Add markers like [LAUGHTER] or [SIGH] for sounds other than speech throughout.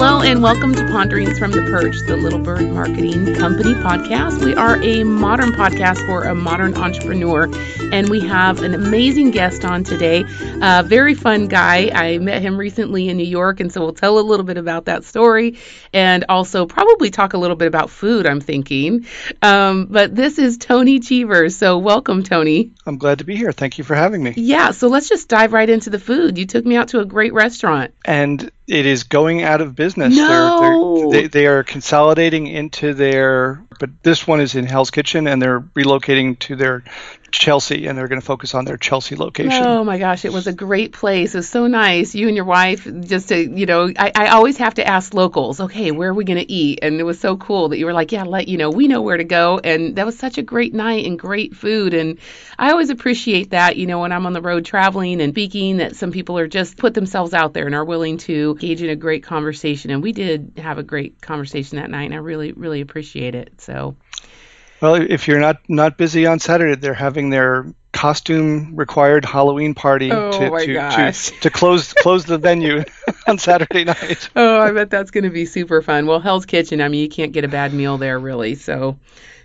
Hello and welcome to Ponderings from the Perch, the Little Bird Marketing Company podcast. We are a modern podcast for a modern entrepreneur, and we have an amazing guest on today. A very fun guy. I met him recently in New York, and so we'll tell a little bit about that story and also probably talk a little bit about food, I'm thinking. Um, but this is Tony Cheever. So welcome, Tony. I'm glad to be here. Thank you for having me. Yeah, so let's just dive right into the food. You took me out to a great restaurant. And it is going out of business. No. They're, they're, they, they are consolidating into their, but this one is in Hell's Kitchen, and they're relocating to their Chelsea, and they're going to focus on their Chelsea location. Oh my gosh, it was a great place. It was so nice. You and your wife, just to, you know, I, I always have to ask locals, okay, where are we going to eat? And it was so cool that you were like, yeah, let you know, we know where to go. And that was such a great night and great food. And I always appreciate that, you know, when I'm on the road traveling and speaking, that some people are just put themselves out there and are willing to engage in a great conversation. And we did have a great conversation that night, and I really, really appreciate it. So. Well, if you're not not busy on Saturday, they're having their costume required Halloween party oh to, to, to, [LAUGHS] to close close the venue [LAUGHS] on Saturday night. Oh, I bet that's going to be super fun. Well, Hell's Kitchen, I mean, you can't get a bad meal there, really. So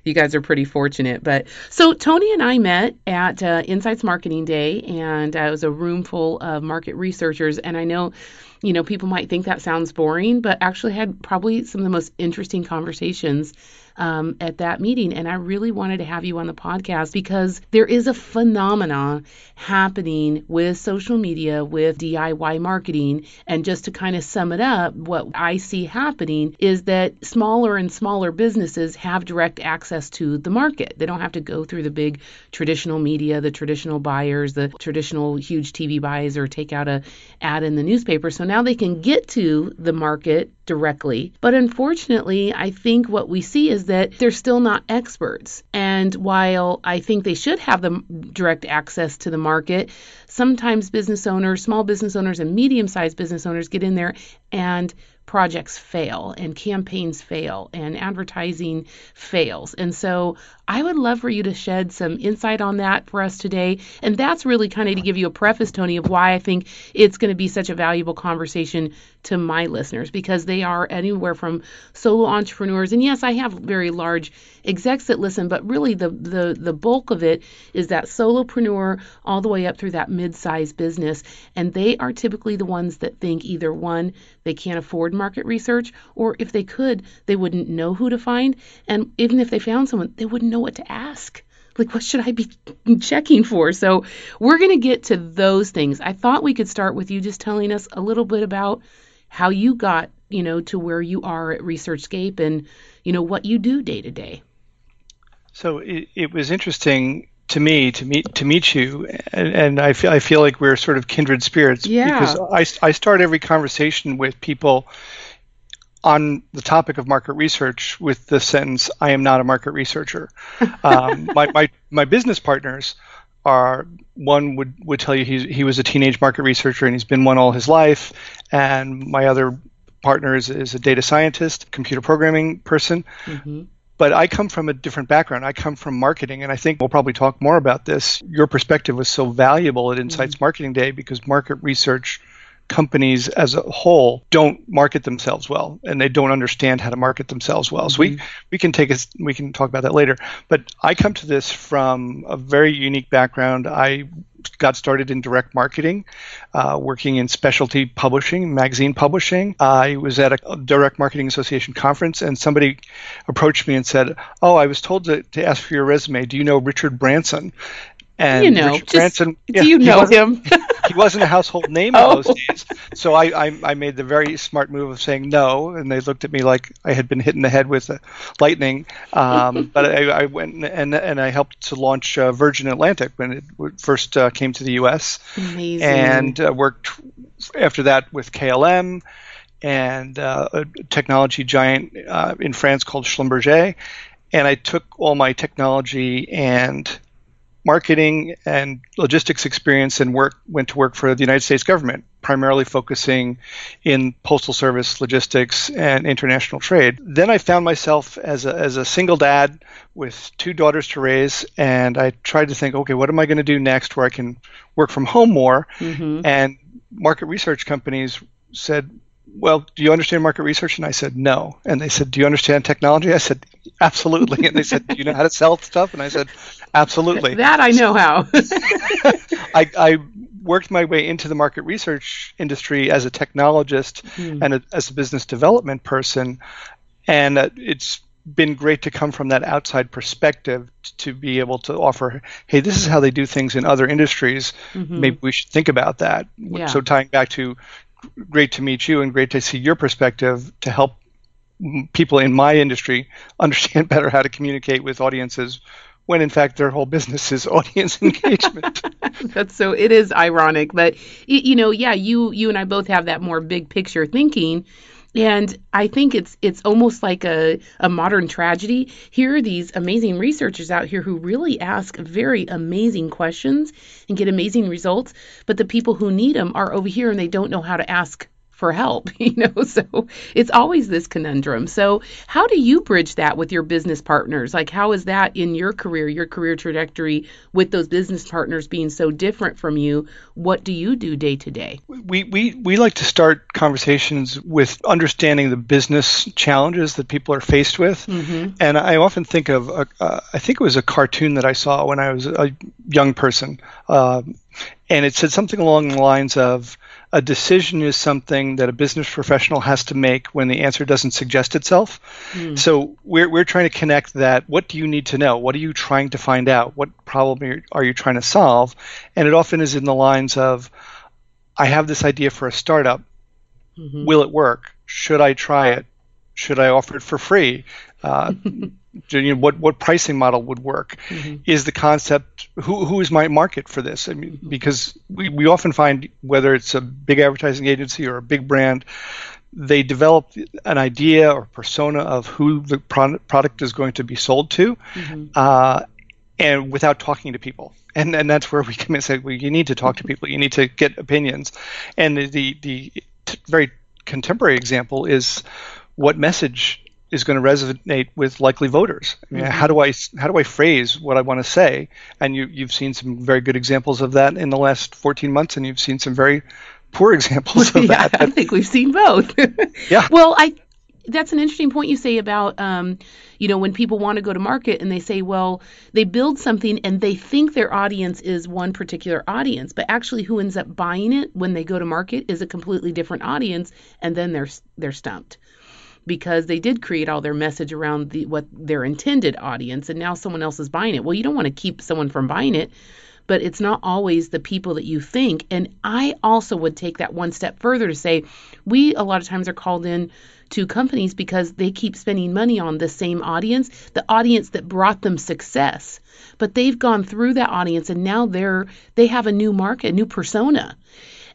you guys are pretty fortunate. But so Tony and I met at uh, Insights Marketing Day, and uh, it was a room full of market researchers. And I know, you know, people might think that sounds boring, but actually had probably some of the most interesting conversations um, at that meeting. And I really wanted to have you on the podcast because there is a phenomenon happening with social media, with DIY marketing. And just to kind of sum it up, what I see happening is that smaller and smaller businesses have direct access to the market. They don't have to go through the big traditional media, the traditional buyers, the traditional huge TV buys, or take out a ad in the newspaper. So now they can get to the market directly. But unfortunately, I think what we see is that they're still not experts. And while I think they should have the direct access to the market, sometimes business owners, small business owners, and medium sized business owners get in there and projects fail and campaigns fail and advertising fails. And so I would love for you to shed some insight on that for us today. And that's really kind of to give you a preface, Tony, of why I think it's going to be such a valuable conversation to my listeners because they are anywhere from solo entrepreneurs. And yes, I have very large execs that listen, but really the the the bulk of it is that solopreneur all the way up through that mid-sized business. And they are typically the ones that think either one, they can't afford market research, or if they could, they wouldn't know who to find. And even if they found someone, they wouldn't know what to ask. Like, what should I be [LAUGHS] checking for? So, we're going to get to those things. I thought we could start with you just telling us a little bit about how you got, you know, to where you are at ResearchScape and, you know, what you do day to day. So it, it was interesting to me to meet to meet you, and, and I feel I feel like we're sort of kindred spirits Yeah. because I I start every conversation with people on the topic of market research with the sentence "I am not a market researcher." [LAUGHS] um, my, my my business partners are one would would tell you he he was a teenage market researcher and he's been one all his life, and my other partner is, is a data scientist, computer programming person but I come from a different background. I come from marketing, and I think we'll probably talk more about this. Your perspective was so valuable at Insights mm-hmm. Marketing Day because market research companies as a whole don't market themselves well and they don't understand how to market themselves well. So we mm-hmm. we can take us we can talk about that later. But I come to this from a very unique background. I got started in direct marketing, uh, working in specialty publishing, magazine publishing. I was at a Direct Marketing Association conference, and somebody approached me and said, "Oh, I was told to, to ask for your resume. Do you know Richard Branson?" And you know, Richard Branson. do yeah, you know wasn't- him? [LAUGHS] he wasn't a household name Oh. in those [LAUGHS] days. So I, I, I made the very smart move of saying no, and they looked at me like I had been hit in the head with lightning. Um, [LAUGHS] but I, I went and and I helped to launch uh, Virgin Atlantic when it first uh, came to the U.S. Amazing. and uh, worked after that with KLM and uh, a technology giant uh, in France called Schlumberger. And I took all my technology and marketing and logistics experience and work went to work for the United States government, primarily focusing in postal service, logistics, and international trade. Then I found myself as a, as a single dad with two daughters to raise, and I tried to think, okay, what am I going to do next where I can work from home more? Mhm. And market research companies said, well, do you understand market research? And I said, no. And they said, do you understand technology? I said, absolutely. And they said, do you know how to sell stuff? And I said, absolutely. [LAUGHS] That I know how. [LAUGHS] I, I worked my way into the market research industry as a technologist mm. and a, as a business development person. And it's been great to come from that outside perspective to be able to offer, hey, this is how they do things in other industries. Mm-hmm. Maybe we should think about that. Yeah. So tying back to great to meet you and great to see your perspective to help people in my industry understand [LAUGHS] better how to communicate with audiences when in fact their whole business is [LAUGHS] audience engagement. [LAUGHS] That's so it is ironic, but you know, yeah, you you and I both have that more big picture thinking and I think it's it's almost like a, a modern tragedy. Here are these amazing researchers out here who really ask very amazing questions and get amazing results, but the people who need them are over here and they don't know how to ask for help, [LAUGHS] you know. So it's always this conundrum. So how do you bridge that with your business partners? Like how is that in your career, your career trajectory with those business partners being so different from you? What do you do day to day? We we we like to start conversations with understanding the business challenges that people are faced with. Mm-hmm. And I often think of a, uh, I think it was a cartoon that I saw when I was a young person. Uh, and it said something along the lines of a decision is something that a business professional has to make when the answer doesn't suggest itself. Mm. So we're, we're trying to connect that. What do you need to know? What are you trying to find out? What problem are you trying to solve? And it often is in the lines of, I have this idea for a startup. Mm-hmm. Will it work? Should I try it? Should I offer it for free? Uh, you know, what what pricing model would work? Mm-hmm. Is the concept who who is my market for this? I mean, because we, we often find whether it's a big advertising agency or a big brand, they develop an idea or persona of who the product is going to be sold to, mm-hmm. uh, and without talking to people. And and that's where we come in and say, well, you need to talk to people. You need to get opinions. And the the, the t- very contemporary example is what message is going to resonate with likely voters. I mean, mm-hmm. how do I how do I phrase what I want to say? And you you've seen some very good examples of that in the last 14 months, and you've seen some very poor [LAUGHS] examples of [LAUGHS] yeah, that. I think we've seen both. [LAUGHS] yeah. Well, I that's an interesting point you say about um, you know when people want to go to market and they say well they build something and they think their audience is one particular audience but actually who ends up buying it when they go to market is a completely different audience and then they're they're stumped because they did create all their message around the what their intended audience and now someone else is buying it. Well, you don't want to keep someone from buying it, but it's not always the people that you think. And I also would take that one step further to say we a lot of times are called in to companies because they keep spending money on the same audience, the audience that brought them success. But they've gone through that audience and now they're they have a new market, a new persona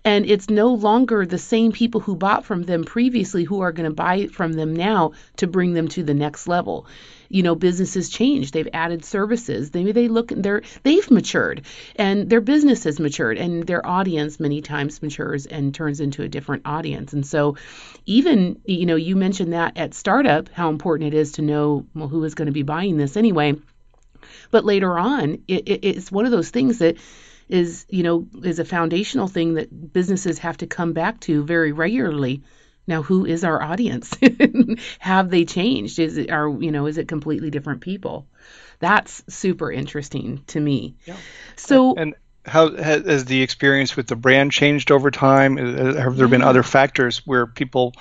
and it's no longer the same people who bought from them previously who are going to buy from them now to bring them to the next level. You know businesses change. They've added services. Maybe they look they're they've matured. And their business has matured and their audience many times matures and turns into a different audience. And so even you know you mentioned that at startup how important it is to know well who is going to be buying this anyway. But later on it, it, it's one of those things that is you know is a foundational thing that businesses have to come back to very regularly. Now who is our audience? [LAUGHS] Have they changed? Is it are you know is it completely different people? That's super interesting to me. Yeah. so and how has the experience with the brand changed over time? Uh, uh, have there yeah. been mm-hmm. other factors where people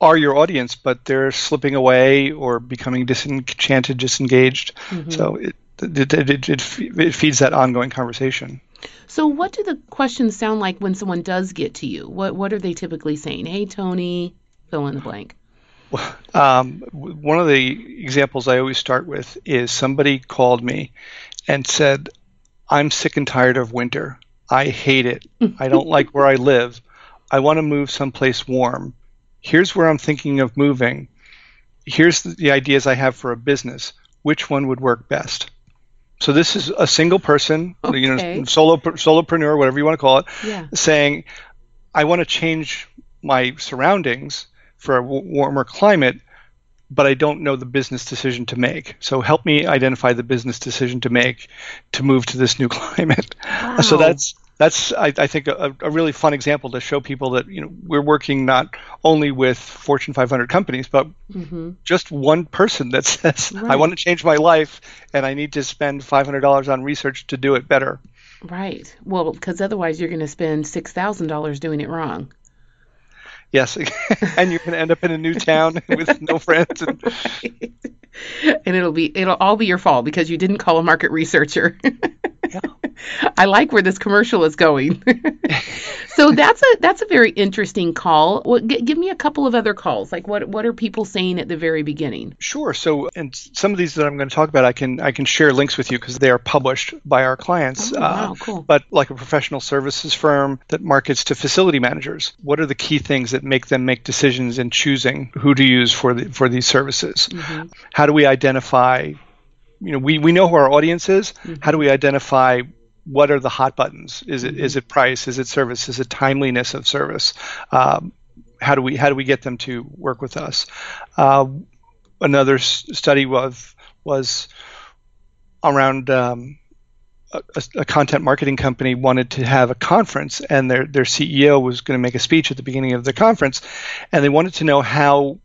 are your audience but they're slipping away or becoming disenchanted disengaged? Mm-hmm. so it, it, it, it, it feeds that ongoing conversation. So, what do the questions sound like when someone does get to you? What What are they typically saying? Hey, Tony, fill in the blank. Um, one of the examples I always start with is somebody called me and said, "I'm sick and tired of winter. I hate it. I don't like where I live. I want to move someplace warm. Here's where I'm thinking of moving. Here's the ideas I have for a business. Which one would work best?" So this is a single person, okay. you know, solo solopreneur, whatever you want to call it, yeah. saying, "I want to change my surroundings for a w- warmer climate, but I don't know the business decision to make. So help me identify the business decision to make to move to this new [LAUGHS] climate." Wow. So that's that's I, I think a, a, really fun example to show people that you know we're working not only with Fortune 500 companies, but mm-hmm. just one person that says right. I want to change my life and I need to spend $500 on research to do it better. Right. Well, because otherwise you're going to spend six thousand dollars doing it wrong. Yes, [LAUGHS] and you're going to end up in a new town [LAUGHS] with no friends. And... Right. [LAUGHS] and it'll be it'll all be your fault because you didn't call a market researcher. yeah. I like where this commercial is going. so that's a that's a very interesting call. Well, g- give me a couple of other calls. Like what what are people saying at the very beginning? Sure. So and some of these that I'm going to talk about, I can I can share links with you because they are published by our clients. Oh, wow, uh, cool. But like a professional services firm that markets to facility managers, what are the key things that make them make decisions in choosing who to use for the for these services? Mm-hmm. How do we identify you know we, we know who our audience is. Mm-hmm. how do we identify what are the hot buttons? Is it is it price? Is it service? Is it timeliness of service? Um, how do we how do we get them to work with us? Uh, another s- study was was around um, a, a, content marketing company wanted to have a conference and their their CEO was going to make a speech at the beginning of the conference and they wanted to know how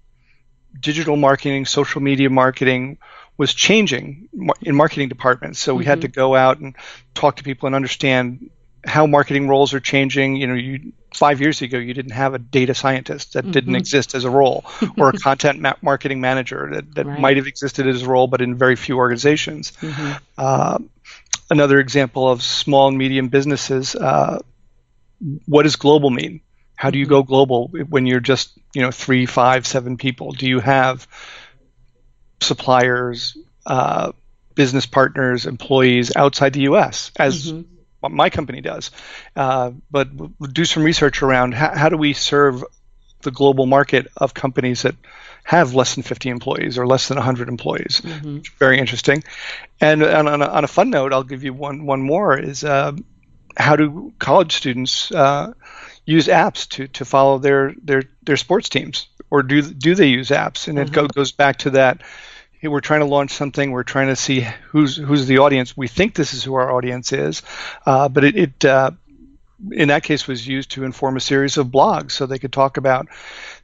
digital marketing social media marketing was changing in marketing departments. So we mm-hmm. had to go out and talk to people and understand how marketing roles are changing. You know, you, five years ago you didn't have a data scientist that mm-hmm. didn't exist as a role, or a [LAUGHS] content ma- marketing manager that, that right. might have existed as a role, but in very few organizations. Mm-hmm. Uh, another example of small and medium businesses. Uh, what does global mean? How do you mm-hmm. go global when you're just you know three, five, seven people? Do you have suppliers, uh, business partners, employees outside the U.S. as mm-hmm. my company does. Uh, but do some research around how, how, do we serve the global market of companies that have less than 50 employees or less than 100 employees. Mm-hmm. Very interesting. And, on, a, on, a, fun note, I'll give you one one more is uh, how do college students uh, use apps to, to follow their, their, their sports teams? Or do, do they use apps? And mm-hmm. it go, goes back to that we're trying to launch something. We're trying to see who's who's the audience. We think this is who our audience is, uh, but it, it uh, in that case was used to inform a series of blogs, so they could talk about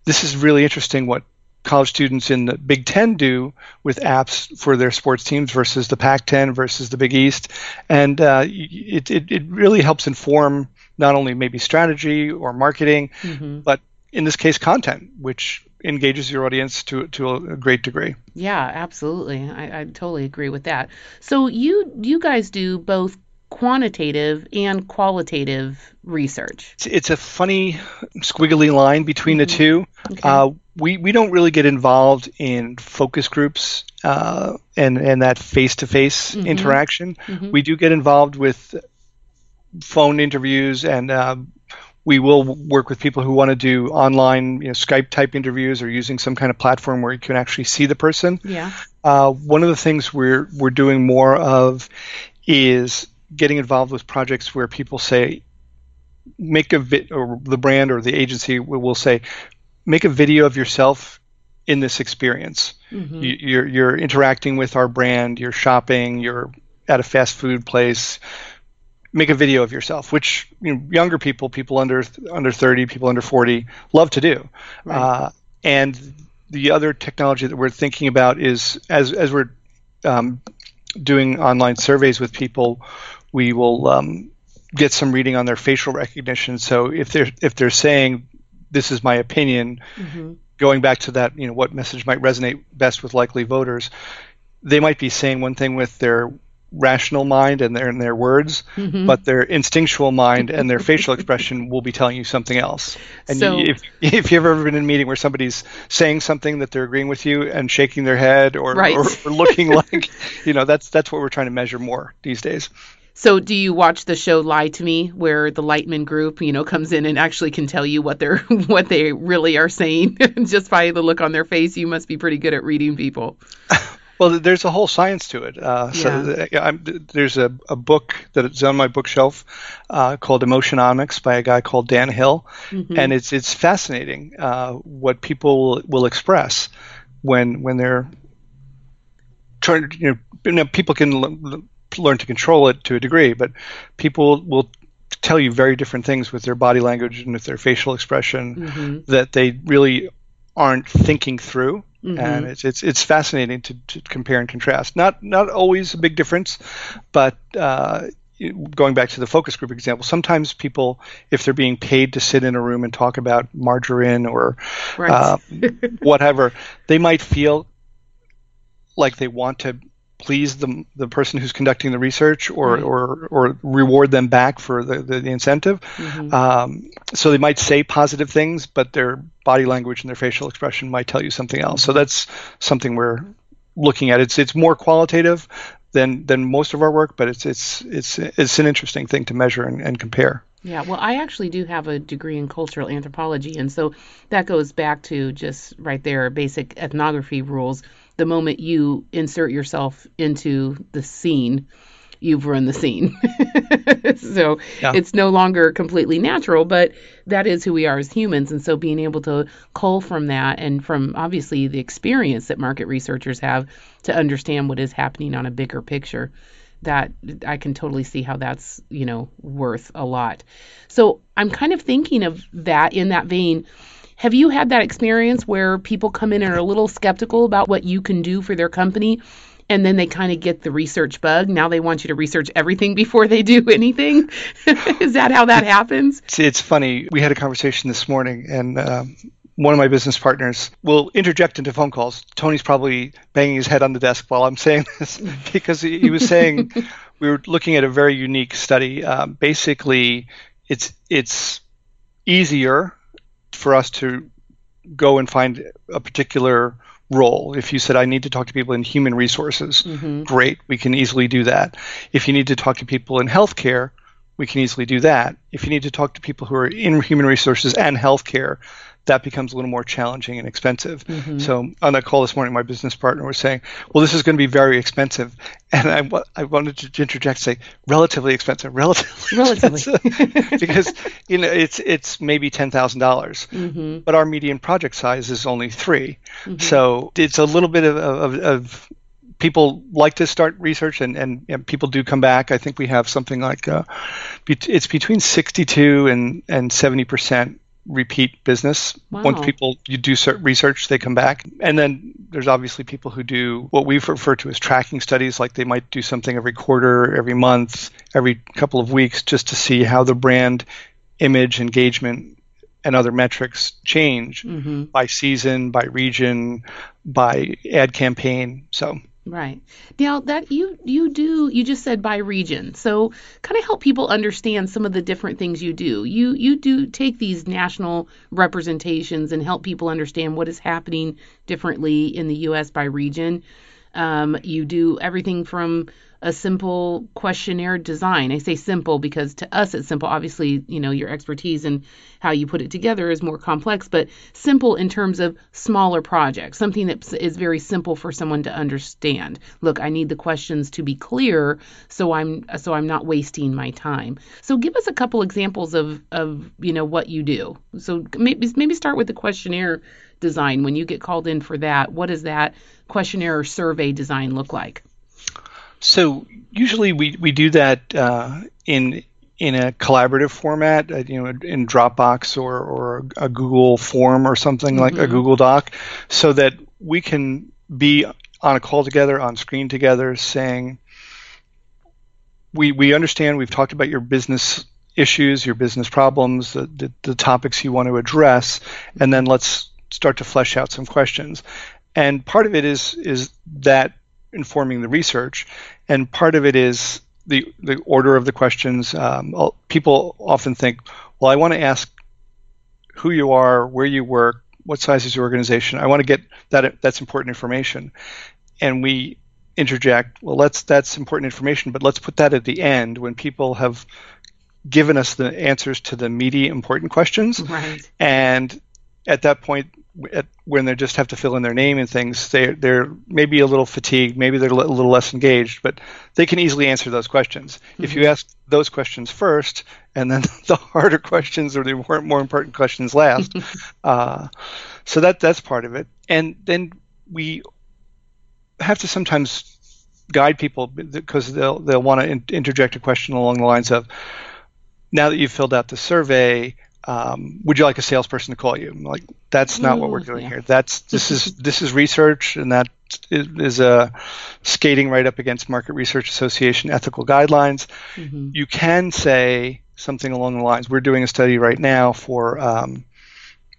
this is really interesting what college students in the Big Ten do with apps for their sports teams versus the Pac-10 versus the Big East, and uh, it, it, it really helps inform not only maybe strategy or marketing, mm-hmm. but in this case content, which engages your audience to to a great degree. Yeah, absolutely. I, I totally agree with that. So you you guys do both quantitative and qualitative research. It's, it's a funny squiggly line between mm-hmm. the two. Okay. Uh, we, we don't really get involved in focus groups uh, and, and that face to face interaction. Mm-hmm. We do get involved with phone interviews and uh, we will work with people who want to do online you know, Skype type interviews or using some kind of platform where you can actually see the person. Yeah. Uh, one of the things we're we're doing more of is getting involved with projects where people say make a vid or the brand or the agency will say make a video of yourself in this experience. Mm-hmm. You, you're you're interacting with our brand. You're shopping. You're at a fast food place make a video of yourself, which you know, younger people, people under under 30, people under 40, love to do. Right. Uh, and the other technology that we're thinking about is as as we're um, doing online surveys with people, we will um, get some reading on their facial recognition. So if they're if they're saying this is my opinion, mm-hmm. going back to that, you know, what message might resonate best with likely voters, they might be saying one thing with their rational mind and their, and their words, mm-hmm. but their instinctual mind and their facial [LAUGHS] expression will be telling you something else. And so, you, if, if you've ever been in a meeting where somebody's saying something that they're agreeing with you and shaking their head or, right. or, or looking [LAUGHS] like, you know, that's that's what we're trying to measure more these days. So, do you watch the show Lie to Me, where the Lightman Group, you know, comes in and actually can tell you what they're [LAUGHS] what they really are saying [LAUGHS] just by the look on their face? You must be pretty good at reading people. [LAUGHS] Well, there's a whole science to it. Uh, so yeah. there's a, a book that's on my bookshelf uh, called Emotionomics by a guy called Dan Hill, mm-hmm. and it's it's fascinating uh, what people will express when when they're trying. You know, you know people can l- learn to control it to a degree, but people will tell you very different things with their body language and with their facial expression mm-hmm. that they really aren't thinking through. Mm-hmm. And it's, it's it's fascinating to, to compare and contrast. Not not always a big difference, but uh, going back to the focus group example, sometimes people, if they're being paid to sit in a room and talk about margarine or right. uh, whatever, they might feel like they want to please the, the person who's conducting the research or, right. or, or reward them back for the, the, the incentive. Mm-hmm. Um, so they might say positive things, but their body language and their facial expression might tell you something else. So mm-hmm. that's something we're looking at. It's it's more qualitative than than most of our work, but it's it's it's it's an interesting thing to measure and, and compare. Yeah, well, I actually do have a degree in cultural anthropology, and so that goes back to just right there basic ethnography rules the moment you insert yourself into the scene, you've run the scene. [LAUGHS] so yeah. it's no longer completely natural, but that is who we are as humans. And so being able to cull from that and from obviously the experience that market researchers have to understand what is happening on a bigger picture that I can totally see how that's, you know, worth a lot. So I'm kind of thinking of that in that vein have you had that experience where people come in and are a little skeptical about what you can do for their company? and then they kind of get the research bug. Now they want you to research everything [LAUGHS] before they do anything. [LAUGHS] Is that how that happens? See, it's funny. We had a conversation this morning, and um, one of my business partners will interject into phone calls. Tony's probably banging his head on the desk while I'm saying [LAUGHS] this because he, was saying we were looking at a very unique study. Um, basically, it's it's easier for us to go and find a particular role. If you said, I need to talk to people in human resources, mm-hmm. great, we can easily do that. If you need to talk to people in healthcare, we can easily do that. If you need to talk to people who are in human resources and healthcare, that becomes a little more challenging and expensive. Mm-hmm. So on that call this morning, my business partner was saying, "Well, this is going to be very expensive," and I, I wanted to interject, say, "Relatively expensive, [LAUGHS] relatively, relatively, expensive. [LAUGHS] because you know it's it's maybe ten thousand dollars, mm-hmm. but our median project size is only 3 mm-hmm. so it's a little bit of, of, of people like to start research and, and, and, people do come back. I think we have something like uh, it's between 62 and, and 70 percent repeat business. Wow. Once people you do research, they come back. And then there's obviously people who do what we refer to as tracking studies, like they might do something every quarter, every month, every couple of weeks, just to see how the brand image engagement and other metrics change mm-hmm. by season, by region, by ad campaign. So Right. Now that you you do you just said by region. So kind of help people understand some of the different things you do. You you do take these national representations and help people understand what is happening differently in the US by region. Um, you do everything from a simple questionnaire design. I say simple because to us it's simple. Obviously, you know, your expertise and how you put it together is more complex, but simple in terms of smaller projects, something that is very simple for someone to understand. Look, I need the questions to be clear so I'm so I'm not wasting my time. So give us a couple examples of of, you know, what you do. So maybe maybe start with the questionnaire design when you get called in for that. What does that questionnaire or survey design look like? So usually we, we do that uh, in in a collaborative format, uh, you know, in Dropbox or, or a Google form or something mm-hmm. like a mm-hmm. Google Doc, so that we can be on a call together, on screen together, saying, we, we understand, we've talked about your business issues, your business problems, the, the, the topics you want to address, and then let's start to flesh out some questions. And part of it is is that informing the research, and part of it is the the order of the questions. Um, people often think, well, I want to ask who you are, where you work, what size is your organization. I want to get that that's important information, and we interject. Well, that's that's important information, but let's put that at the end when people have given us the answers to the meaty important questions, right. and at that point at, when they just have to fill in their name and things, they they're maybe a little fatigued, maybe they're a little less engaged, but they can easily answer those questions. Mm-hmm. If you mm-hmm. ask those questions first, and then [LAUGHS] the harder questions or the more, more important questions last, [LAUGHS] uh, so that that's part of it. And then we have to sometimes guide people because they'll they'll want to in- interject a question along the lines of now that you've filled out the survey, um, would you like a salesperson to call you? I'm like, that's not what we're doing yeah. here. That's this is [LAUGHS] this is research, and that is, uh, skating right up against Market Research Association ethical guidelines. Mhm. You can say something along the lines. We're doing a study right now for um,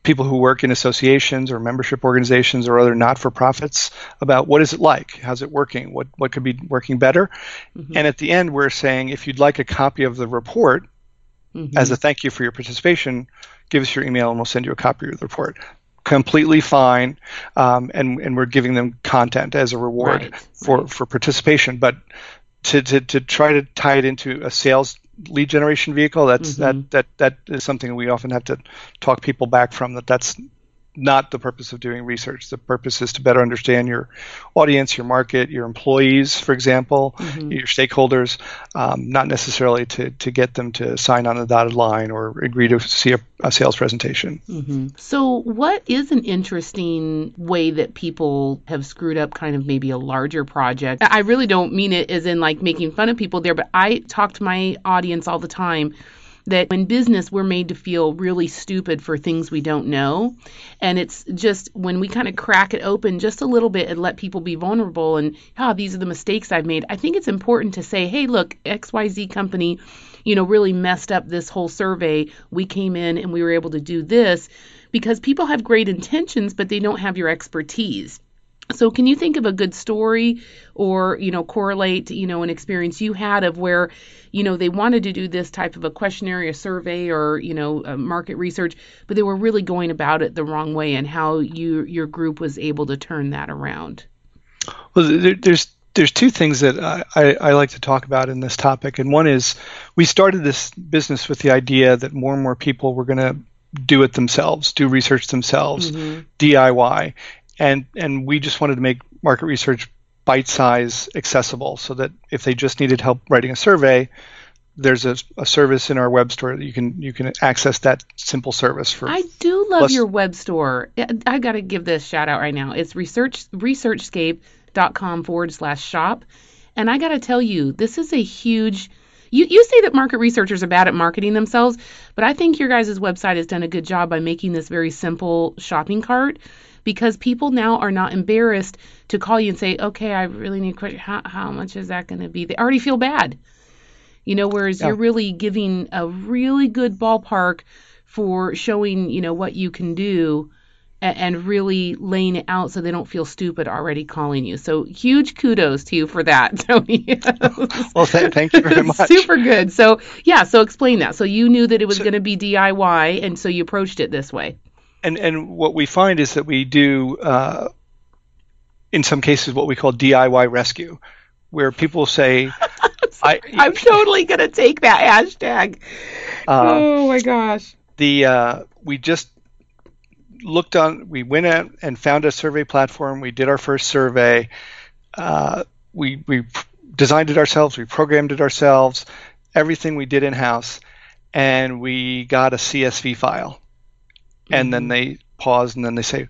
people who work in associations or membership organizations or other not-for-profits about what is it like, how's it working, what what could be working better, Mhm. and at the end we're saying if you'd like a copy of the report Mhm. as a thank you for your participation, give us your email and we'll send you a copy of the report. Completely fine, um, and and we're giving them content as a reward Right, for right. for participation. But to, to to try to tie it into a sales lead generation vehicle, that's Mhm. that that that is something we often have to talk people back from. That that's not the purpose of doing research. The purpose is to better understand your audience, your market, your employees, for example, Mhm. your stakeholders, um, not necessarily to, to get them to sign on the dotted line or agree to see a, a sales presentation. hmm So, what is an interesting way that people have screwed up kind of maybe a larger project? I really don't mean it as in like making fun of people there, but I talk to my audience all the time that in business we're made to feel really stupid for things we don't know. And it's just when we kind of crack it open just a little bit and let people be vulnerable and, ah, these are the mistakes I've made. I think it's important to say, hey, look, XYZ company you know, really messed up this whole survey. We came in and we were able to do this because people have great intentions, but they don't have your expertise. So can you think of a good story or, you know, correlate, you know, an experience you had of where, you know, they wanted to do this type of a questionnaire, a survey or, you know, market research, but they were really going about it the wrong way and how you your group was able to turn that around? Well, there, there's there's two things that I, I, I like to talk about in this topic, and one is we started this business with the idea that more and more people were going to do it themselves, do research themselves, mm-hmm. DIY, and and we just wanted to make market research bite size accessible, so that if they just needed help writing a survey, there's a, a service in our web store that you can you can access that simple service for. I do love Plus- your web store. I- I got to give this shout out right now. It's research researchscape.com forward slash shop. And I got to tell you, this is a huge. You, you say that market researchers are bad at marketing themselves, but I think your guys' website has done a good job by making this very simple shopping cart because people now are not embarrassed to call you and say, okay, I really need a question. How, how much is that going to be? They already feel bad. You know, whereas Yeah. you're really giving a really good ballpark for showing, you know, what you can do and, and really laying it out so they don't feel stupid already calling you. So huge kudos to you for that, [LAUGHS] Tony. well, th- thank you very much. Super good. So yeah, so explain that. So you knew that it was So- going to be DIY, and so you approached it this way. And and what we find is that we do uh, in some cases what we call DIY rescue, where people say, [LAUGHS] I, I'm totally going to take that hashtag. uh, oh my gosh. the uh, we just looked on we went out and found a survey platform. We did our first survey. Uh, we we designed it ourselves. We programmed it ourselves. Everything we did in house and we got a csv file and then they pause and then they say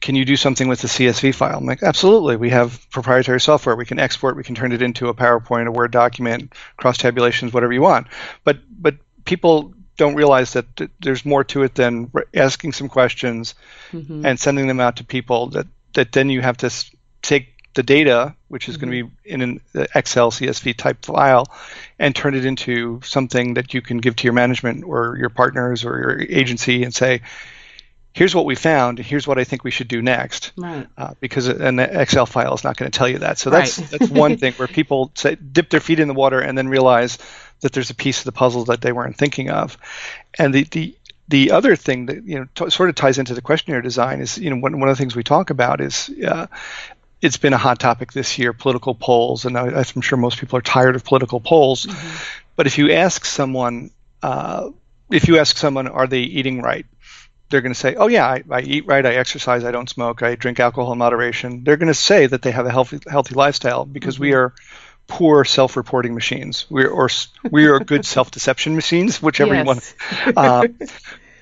can you do something with the csv file? I'm like absolutely. We have proprietary software. We can export. We can turn it into a powerpoint a word document cross tabulations whatever you want. But but people don't realize that th- there's more to it than r- asking some questions Mhm. and sending them out to people that that then you have to s- take the data which is going to be in an uh, excel csv type file and turn it into something that you can give to your management or your partners or your agency and say here's what we found here's what i think we should do next Right. uh, because an Excel file is not going to tell you that. So that's Right. that's one thing where [LAUGHS] people say, dip their feet in the water and then realize that there's a piece of the puzzle that they weren't thinking of. And the the the other thing that you know t- sort of ties into the questionnaire design is you know one, one of the things we talk about is uh, it's been a hot topic this year political polls and I, I'm sure most people are tired of political polls but if you ask someone uh, if you ask someone are they eating right they're going to say, "Oh yeah, I, I eat right, I exercise, I don't smoke, I drink alcohol in moderation." They're going to say that they have a healthy healthy lifestyle because we are poor self-reporting machines. We are or we are good [LAUGHS] self-deception machines, whichever you want. Uh,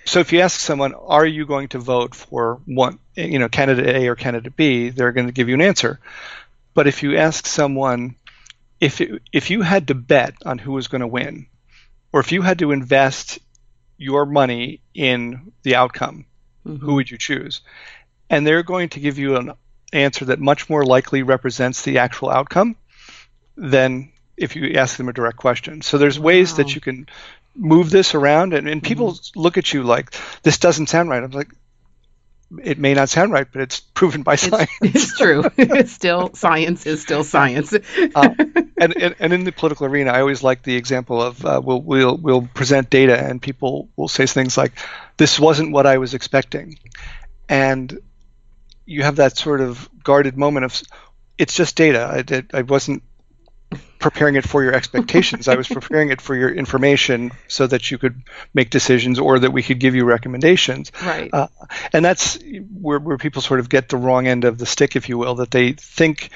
so if you ask someone, "Are you going to vote for one, you know, candidate A or candidate B?" They're going to give you an answer. But if you ask someone, if it, if you had to bet on who was going to win, or if you had to invest your money in the outcome, mm-hmm. who would you choose? And they're going to give you an answer that much more likely represents the actual outcome than if you ask them a direct question. So there's ways wow. that you can move this around, and, and people mm-hmm. look at you like this doesn't sound right. I'm like, it may not sound right, but it's proven by science. It's, [LAUGHS] it's true. [LAUGHS] it's still science is still science. uh, and, and, and in the political arena, I always like the example of uh, we'll we'll we'll present data, and people will say things like, "This wasn't what I was expecting," and you have that sort of guarded moment of, "It's just data. I, I wasn't preparing it for your expectations. I was [LAUGHS] preparing it for your information so that you could make decisions or that we could give you recommendations. Right. Uh, and that's where, where people sort of get the wrong end of the stick, if you will, that they think,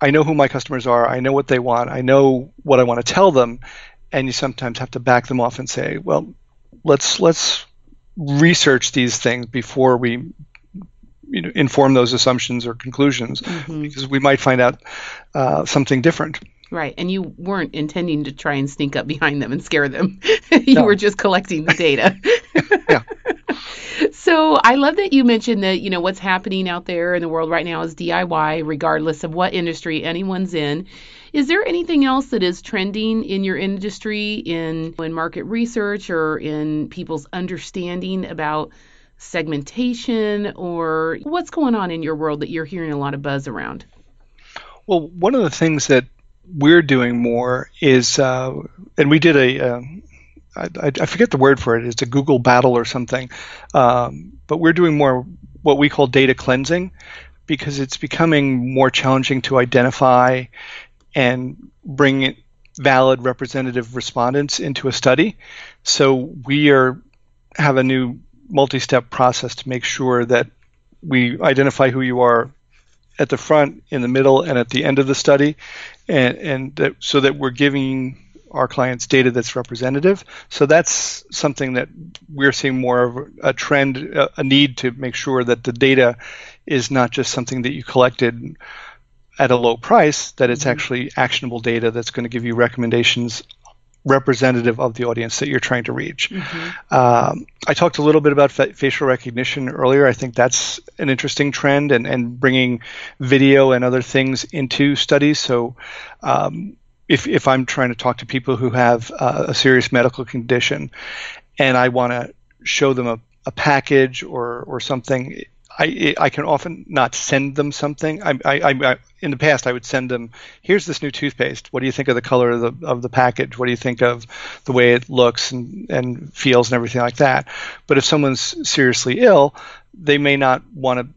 I know who my customers are, I know what they want, I know what I want to tell them, and you sometimes have to back them off and say, well, let's let's research these things before we you know, inform those assumptions or conclusions mm-hmm. because we might find out uh, something different. Right, and you weren't intending to try and sneak up behind them and scare them. [LAUGHS] you no. were just collecting the data. [LAUGHS] yeah. [LAUGHS] So I love that you mentioned that you know what's happening out there in the world right now is DIY, regardless of what industry anyone's in. Is there anything else that is trending in your industry, in in market research, or in people's understanding about segmentation, or what's going on in your world that you're hearing a lot of buzz around? Well, one of the things that we're doing more is, uh, and we did a, uh, I, I forget the word for it. It's a Google battle or something, um, but we're doing more what we call data cleansing because it's becoming more challenging to identify and bring valid representative respondents into a study. So we are have a new multi-step process to make sure that we identify who you are at the front, in the middle, and at the end of the study, and and that, so that we're giving our clients data that's representative. So that's something that we're seeing more of a trend, a need to make sure that the data is not just something that you collected at a low price, that it's mm-hmm. actually actionable data that's going to give you recommendations representative of the audience that you're trying to reach. Mm-hmm. Um, I talked a little bit about fa- facial recognition earlier. I think that's an interesting trend and, and bringing video and other things into studies. So, um, if, if I'm trying to talk to people who have uh, a serious medical condition and I want to show them a, a package or, or something, I, I can often not send them something. I, I, I, in the past, I would send them, here's this new toothpaste. What do you think of the color of the, of the package? What do you think of the way it looks and, and feels and everything like that? But if someone's seriously ill, they may not want to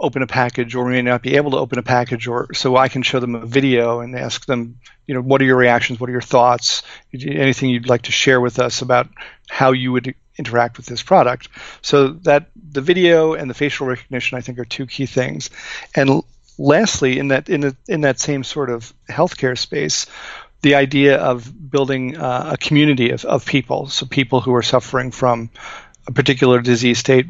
open a package or may not be able to open a package or so I can show them a video and ask them, you know, what are your reactions? What are your thoughts? Anything you'd like to share with us about how you would interact with this product. So that the video and the facial recognition, I think, are two key things. And lastly, in that in, the, in that same sort of healthcare space, the idea of building uh, a community of, of people, so people who are suffering from a particular disease state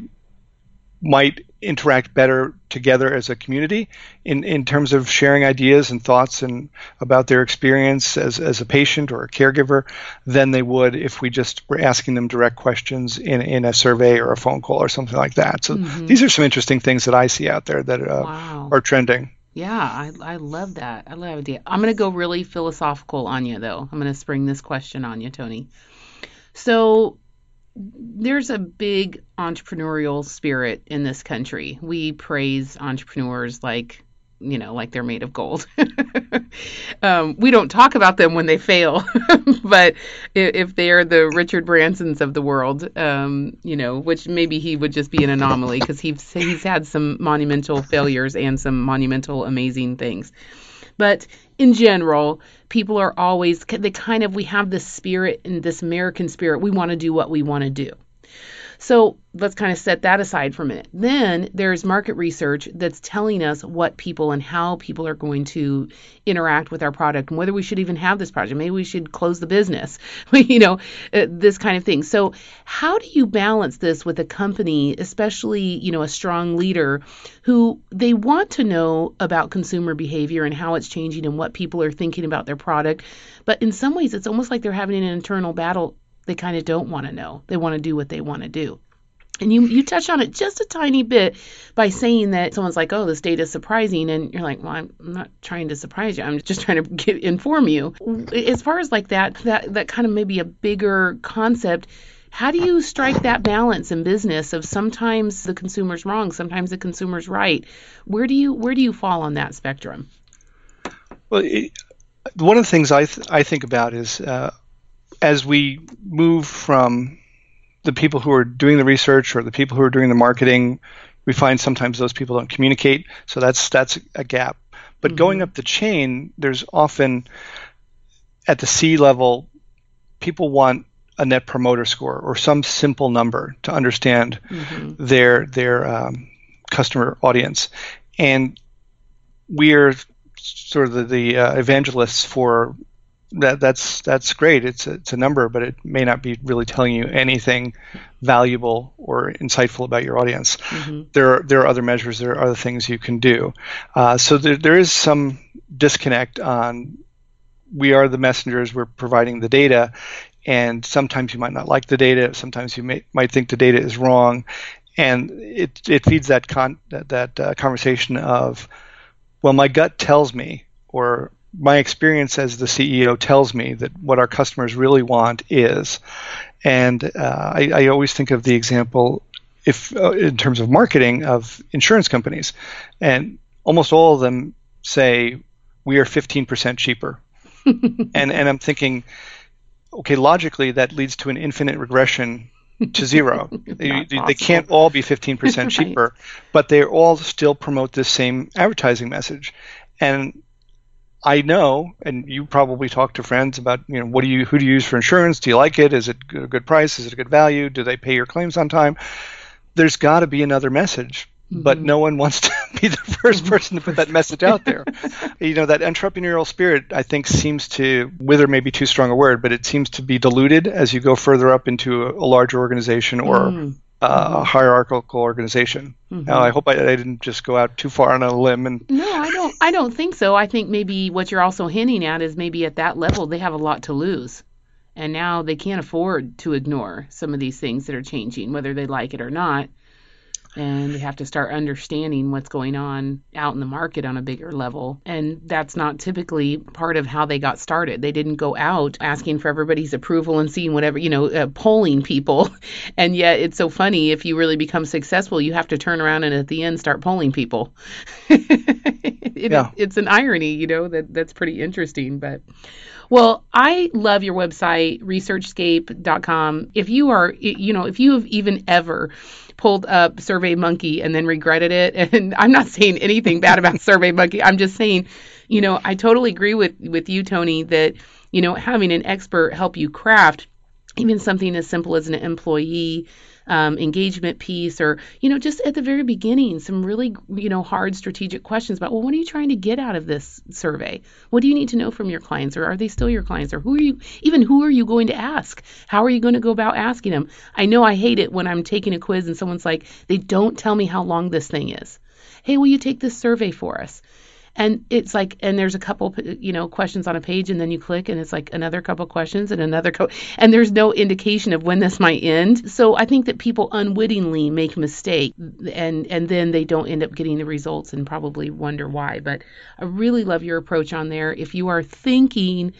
might interact better together as a community in, in terms of sharing ideas and thoughts and about their experience as, as a patient or a caregiver than they would if we just were asking them direct questions in, in a survey or a phone call or something like that. So mm-hmm. these are some interesting things that I see out there that uh, wow. are trending. Yeah, I, I love that. I love it. I'm going to go really philosophical on you, though. I'm going to spring this question on you, Tony. So, there's a big entrepreneurial spirit in this country. We praise entrepreneurs like you know, like they're made of gold. [LAUGHS] um, we don't talk about them when they fail, [LAUGHS] but if, if, they're the Richard Bransons of the world, um, you know, which maybe he would just be an anomaly because he's he's had some monumental failures and some monumental amazing things. But in general, people are always they kind of we have this spirit and this American spirit. We want to do what we want to do. So let's kind of set that aside for a minute. Then there's market research that's telling us what people and how people are going to interact with our product and whether we should even have this project. Maybe we should close the business, [LAUGHS] you know, uh, this kind of thing. So how do you balance this with a company, especially, you know, a strong leader who they want to know about consumer behavior and how it's changing and what people are thinking about their product. But in some ways, it's almost like they're having an internal battle they kind of don't want to know. They want to do what they want to do. And you you touched on it just a tiny bit by saying that someone's like, "Oh, this data is surprising," and you're like, "Well, I'm not trying to surprise you. I'm just [LAUGHS] trying to get, inform you." As far as like that that that kind of maybe a bigger concept, how do you strike that balance in business of sometimes the consumer's wrong, sometimes the consumer's right? Where do you where do you fall on that spectrum? Well, it, one of the things I th- I think about is uh, as we move from the people who are doing the research or the people who are doing the marketing, we find sometimes those people don't communicate. So that's that's a gap. But mm-hmm. going up the chain, there's often at the C level, people want a net promoter score or some simple number to understand mm-hmm. their their um, customer audience, and we're sort of the, the uh, evangelists for that that's that's great. It's a, it's a number, but it may not be really telling you anything valuable or insightful about your audience. Mm-hmm. There are, there are other measures. There are other things you can do. Uh, so there, there is some disconnect on. We are the messengers. We're providing the data, and sometimes you might not like the data. Sometimes you may, might think the data is wrong, and it it feeds that con that, that uh, conversation of, well, my gut tells me, or my experience as the CEO tells me that what our customers really want is, and uh, I, I, always think of the example, if uh, in terms of marketing of insurance companies, and almost all of them say we are 15% cheaper, [LAUGHS] and and I'm thinking, okay, logically that leads to an infinite regression to zero. [LAUGHS] they, they, can't all be 15% [LAUGHS] cheaper, right. but they all still promote this same advertising message. And I know, and you probably talk to friends about, you know, what do you, who do you use for insurance? Do you like it? Is it a good price? Is it a good value? Do they pay your claims on time? There's got to be another message, mm-hmm. but no one wants to [LAUGHS] be the first person to put that message out there. [LAUGHS] you know, that entrepreneurial spirit, I think, seems to wither, maybe too strong a word, but it seems to be diluted as you go further up into a, a larger organization or mm uh, hierarchical organization. Mm-hmm. Now, I hope I, I, didn't just go out too far on a limb. And no, I don't. I don't think so. I think maybe what you're also hinting at is maybe at that level they have a lot to lose, and now they can't afford to ignore some of these things that are changing, whether they like it or not and they have to start understanding what's going on out in the market on a bigger level. And that's not typically part of how they got started. They didn't go out asking for everybody's approval and seeing whatever, you know, uh, polling people. [LAUGHS] And yet it's so funny if you really become successful, you have to turn around and at the end start polling people. [LAUGHS] it, yeah. It's an irony, you know, that that's pretty interesting, but well, I love your website, researchscape.com. If you are, you know, if you have even ever pulled up Survey Monkey and then regretted it. [LAUGHS] And I'm not saying anything bad about [LAUGHS] Survey Monkey. I'm just saying, you know, I totally agree with with you, Tony, that you know having an expert help you craft even something as simple as an employee um, engagement piece or you know just at the very beginning some really you know hard strategic questions about well what are you trying to get out of this survey? What do you need to know from your clients? Or are they still your clients? Or who are you even who are you going to ask? How are you going to go about asking them? I know i hate it when i'm taking a quiz and someone's like they don't tell me how long this thing is. Hey will you take this survey for us and it's like and there's a couple you know questions on a page and then you click and it's like another couple questions and another co- and there's no indication of when this might end. So i think that people unwittingly make mistake and and then they don't end up getting the results and probably wonder why. But i really love your approach on there. If you are thinking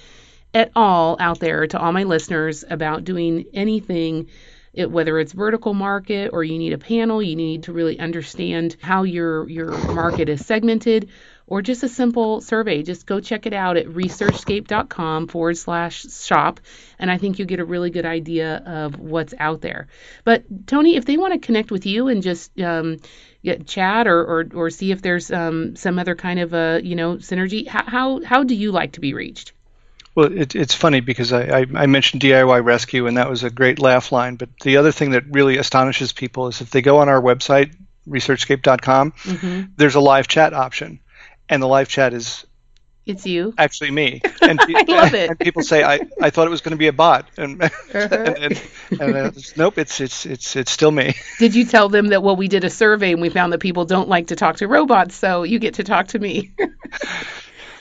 at all out there to all my listeners about doing anything it, whether it's vertical market or you need a panel, you need to really understand how your your market is segmented or just a simple survey. Just go check it out at researchscape.com forward slash shop. And I think you'll get a really good idea of what's out there. But Tony, if they want to connect with you and just um, get, chat or, or, or see if there's um, some other kind of a, you know, synergy, how, how, how do you like to be reached? Well, it, it's funny because I, I, I, mentioned DIY Rescue, and that was a great laugh line. But the other thing that really astonishes people is if they go on our website, researchscape.com, mm-hmm. there's a live chat option. And the live chat is it's you. Actually, me. [LAUGHS] And, I love it. And people say, "I, I thought it was going to be a bot," and, [LAUGHS] uh-huh. and, and, and uh, nope, it's it's it's it's still me. [LAUGHS] Did you tell them that? Well, we did a survey and we found that people don't like to talk to robots, so you get to talk to me.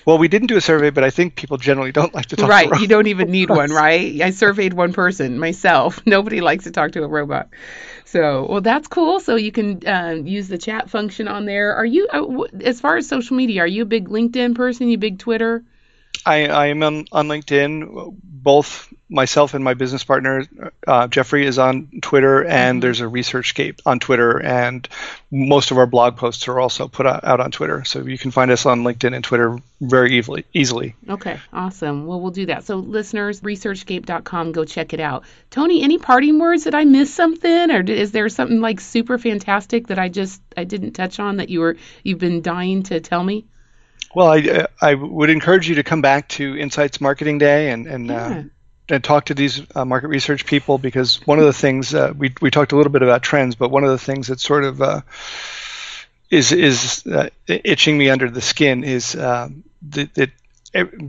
Well, we didn't do a survey, but I think people generally don't like to talk right, to Right, you don't even need one, right? I surveyed one person myself. Nobody likes to talk to a robot. So, well, that's cool. So you can uh, use the chat function on there. Are you, uh, as far as social media, are you a big LinkedIn person? You big Twitter? I, I am on, on LinkedIn. Both myself and my business partner uh, Jeffrey is on Twitter, and mm-hmm. there's a ResearchScape on Twitter, and most of our blog posts are also put out on Twitter. So you can find us on LinkedIn and Twitter very easily. Easily. Okay, awesome. Well, we'll do that. So listeners, ResearchScape.com, go check it out. Tony, any parting words? Did I miss something, or is there something like super fantastic that I just I didn't touch on that you were you've been dying to tell me? Well, I I would encourage you to come back to Insights Marketing Day and and. Uh, yeah. Uh, and talk to these uh, market research people because one of the things uh, we we talked a little bit about trends, but one of the things that sort of uh, is is uh, itching me under the skin is um, that, that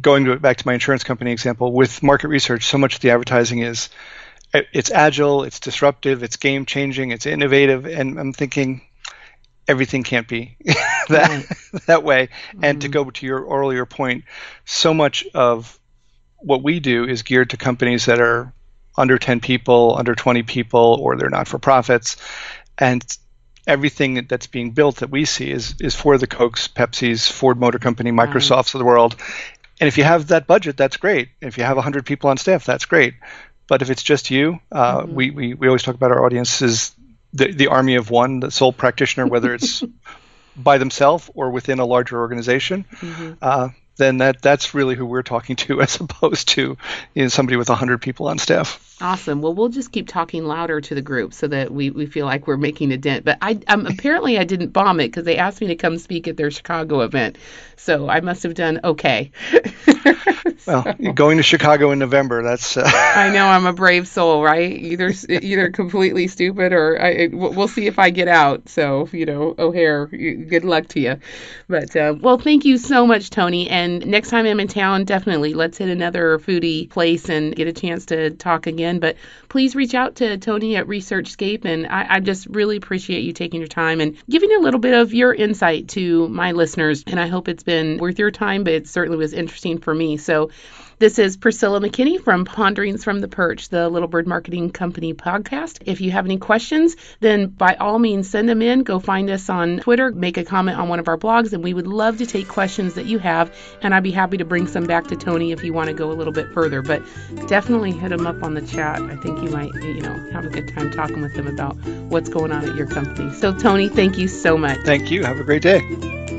going to, back to my insurance company example with market research, so much of the advertising is it's agile, it's disruptive, it's game changing, it's innovative, and I'm thinking everything can't be [LAUGHS] that right. that way. Mm-hmm. And to mm-hmm. go to your earlier point, so much of what we do is geared to companies that are under 10 people, under 20 people, or they're not for profits. And everything that's being built that we see is, is for the Cokes, Pepsis, Ford Motor Company, Microsofts right. of the world. And if you have that budget, that's great. If you have 100 people on staff, that's great. But if it's just you, uh, mm-hmm. we, we, we always talk about our audience is the, the army of one, the sole practitioner, whether it's [LAUGHS] by themselves or within a larger organization. Mm-hmm. Uh, then that that's really who we're talking to [LAUGHS] as opposed to you know, somebody with 100 people on staff. Awesome. Well, we'll just keep talking louder to the group so that we, we feel like we're making a dent. But I um, apparently I didn't bomb it because they asked me to come speak at their Chicago event, so I must have done okay. [LAUGHS] well, going to Chicago in November, that's. Uh... I know I'm a brave soul, right? Either [LAUGHS] either completely stupid or I, we'll see if I get out. So you know, O'Hare, good luck to you. But uh, well, thank you so much, Tony. And next time I'm in town, definitely let's hit another foodie place and get a chance to talk again in. But please reach out to Tony at ResearchScape. And I, I just really appreciate you taking your time and giving a little bit of your insight to my listeners. And I hope it's been worth your time, but it certainly was interesting for me. So this is Priscilla McKinney from Ponderings from the Perch, the Little Bird Marketing Company podcast. If you have any questions, then by all means send them in. Go find us on Twitter, make a comment on one of our blogs, and we would love to take questions that you have. And I'd be happy to bring some back to Tony if you want to go a little bit further. But definitely hit him up on the chat. I think you might, you know, have a good time talking with him about what's going on at your company. So, Tony, thank you so much. Thank you. Have a great day.